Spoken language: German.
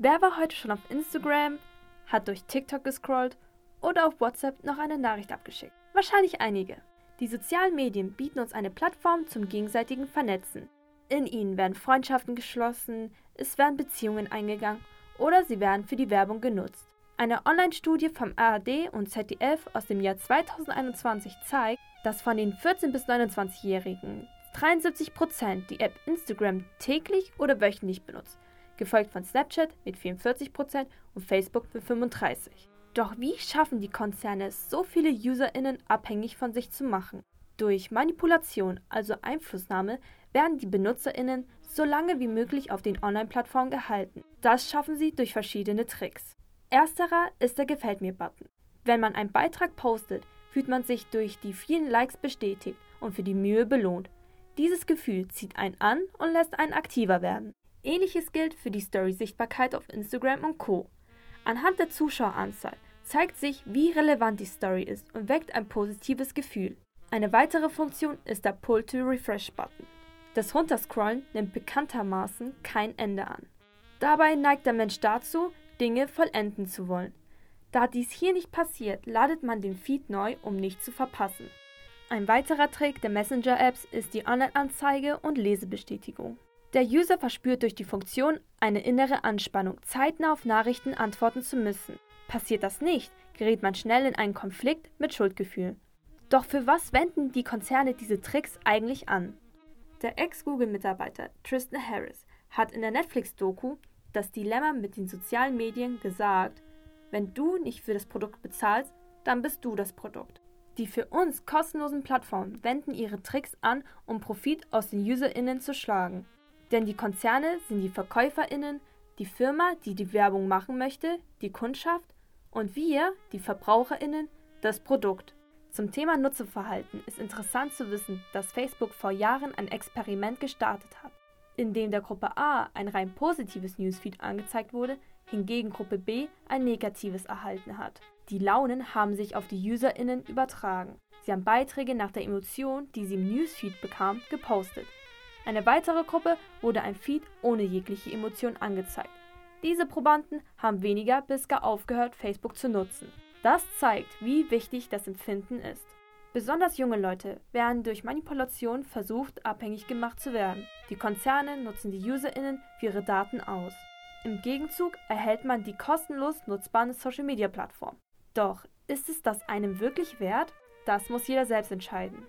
Wer war heute schon auf Instagram, hat durch TikTok gescrollt oder auf WhatsApp noch eine Nachricht abgeschickt? Wahrscheinlich einige. Die sozialen Medien bieten uns eine Plattform zum gegenseitigen Vernetzen. In ihnen werden Freundschaften geschlossen, es werden Beziehungen eingegangen oder sie werden für die Werbung genutzt. Eine Online-Studie vom ARD und ZDF aus dem Jahr 2021 zeigt, dass von den 14- bis 29-Jährigen 73% die App Instagram täglich oder wöchentlich benutzt gefolgt von Snapchat mit 44% und Facebook mit 35%. Doch wie schaffen die Konzerne es, so viele UserInnen abhängig von sich zu machen? Durch Manipulation, also Einflussnahme, werden die BenutzerInnen so lange wie möglich auf den Online-Plattformen gehalten. Das schaffen sie durch verschiedene Tricks. Ersterer ist der Gefällt mir-Button. Wenn man einen Beitrag postet, fühlt man sich durch die vielen Likes bestätigt und für die Mühe belohnt. Dieses Gefühl zieht einen an und lässt einen aktiver werden. Ähnliches gilt für die Story-Sichtbarkeit auf Instagram und Co. Anhand der Zuschaueranzahl zeigt sich, wie relevant die Story ist und weckt ein positives Gefühl. Eine weitere Funktion ist der Pull-to-Refresh-Button. Das Runterscrollen nimmt bekanntermaßen kein Ende an. Dabei neigt der Mensch dazu, Dinge vollenden zu wollen. Da dies hier nicht passiert, ladet man den Feed neu, um nicht zu verpassen. Ein weiterer Trick der Messenger-Apps ist die Online-Anzeige und Lesebestätigung. Der User verspürt durch die Funktion eine innere Anspannung, zeitnah auf Nachrichten antworten zu müssen. Passiert das nicht, gerät man schnell in einen Konflikt mit Schuldgefühlen. Doch für was wenden die Konzerne diese Tricks eigentlich an? Der Ex-Google-Mitarbeiter Tristan Harris hat in der Netflix-Doku Das Dilemma mit den sozialen Medien gesagt, wenn du nicht für das Produkt bezahlst, dann bist du das Produkt. Die für uns kostenlosen Plattformen wenden ihre Tricks an, um Profit aus den UserInnen zu schlagen. Denn die Konzerne sind die VerkäuferInnen, die Firma, die die Werbung machen möchte, die Kundschaft und wir, die VerbraucherInnen, das Produkt. Zum Thema Nutzerverhalten ist interessant zu wissen, dass Facebook vor Jahren ein Experiment gestartet hat, in dem der Gruppe A ein rein positives Newsfeed angezeigt wurde, hingegen Gruppe B ein negatives erhalten hat. Die Launen haben sich auf die UserInnen übertragen. Sie haben Beiträge nach der Emotion, die sie im Newsfeed bekamen, gepostet. Eine weitere Gruppe wurde ein Feed ohne jegliche Emotion angezeigt. Diese Probanden haben weniger bis gar aufgehört, Facebook zu nutzen. Das zeigt, wie wichtig das Empfinden ist. Besonders junge Leute werden durch Manipulation versucht, abhängig gemacht zu werden. Die Konzerne nutzen die UserInnen für ihre Daten aus. Im Gegenzug erhält man die kostenlos nutzbare Social-Media-Plattform. Doch ist es das einem wirklich wert? Das muss jeder selbst entscheiden.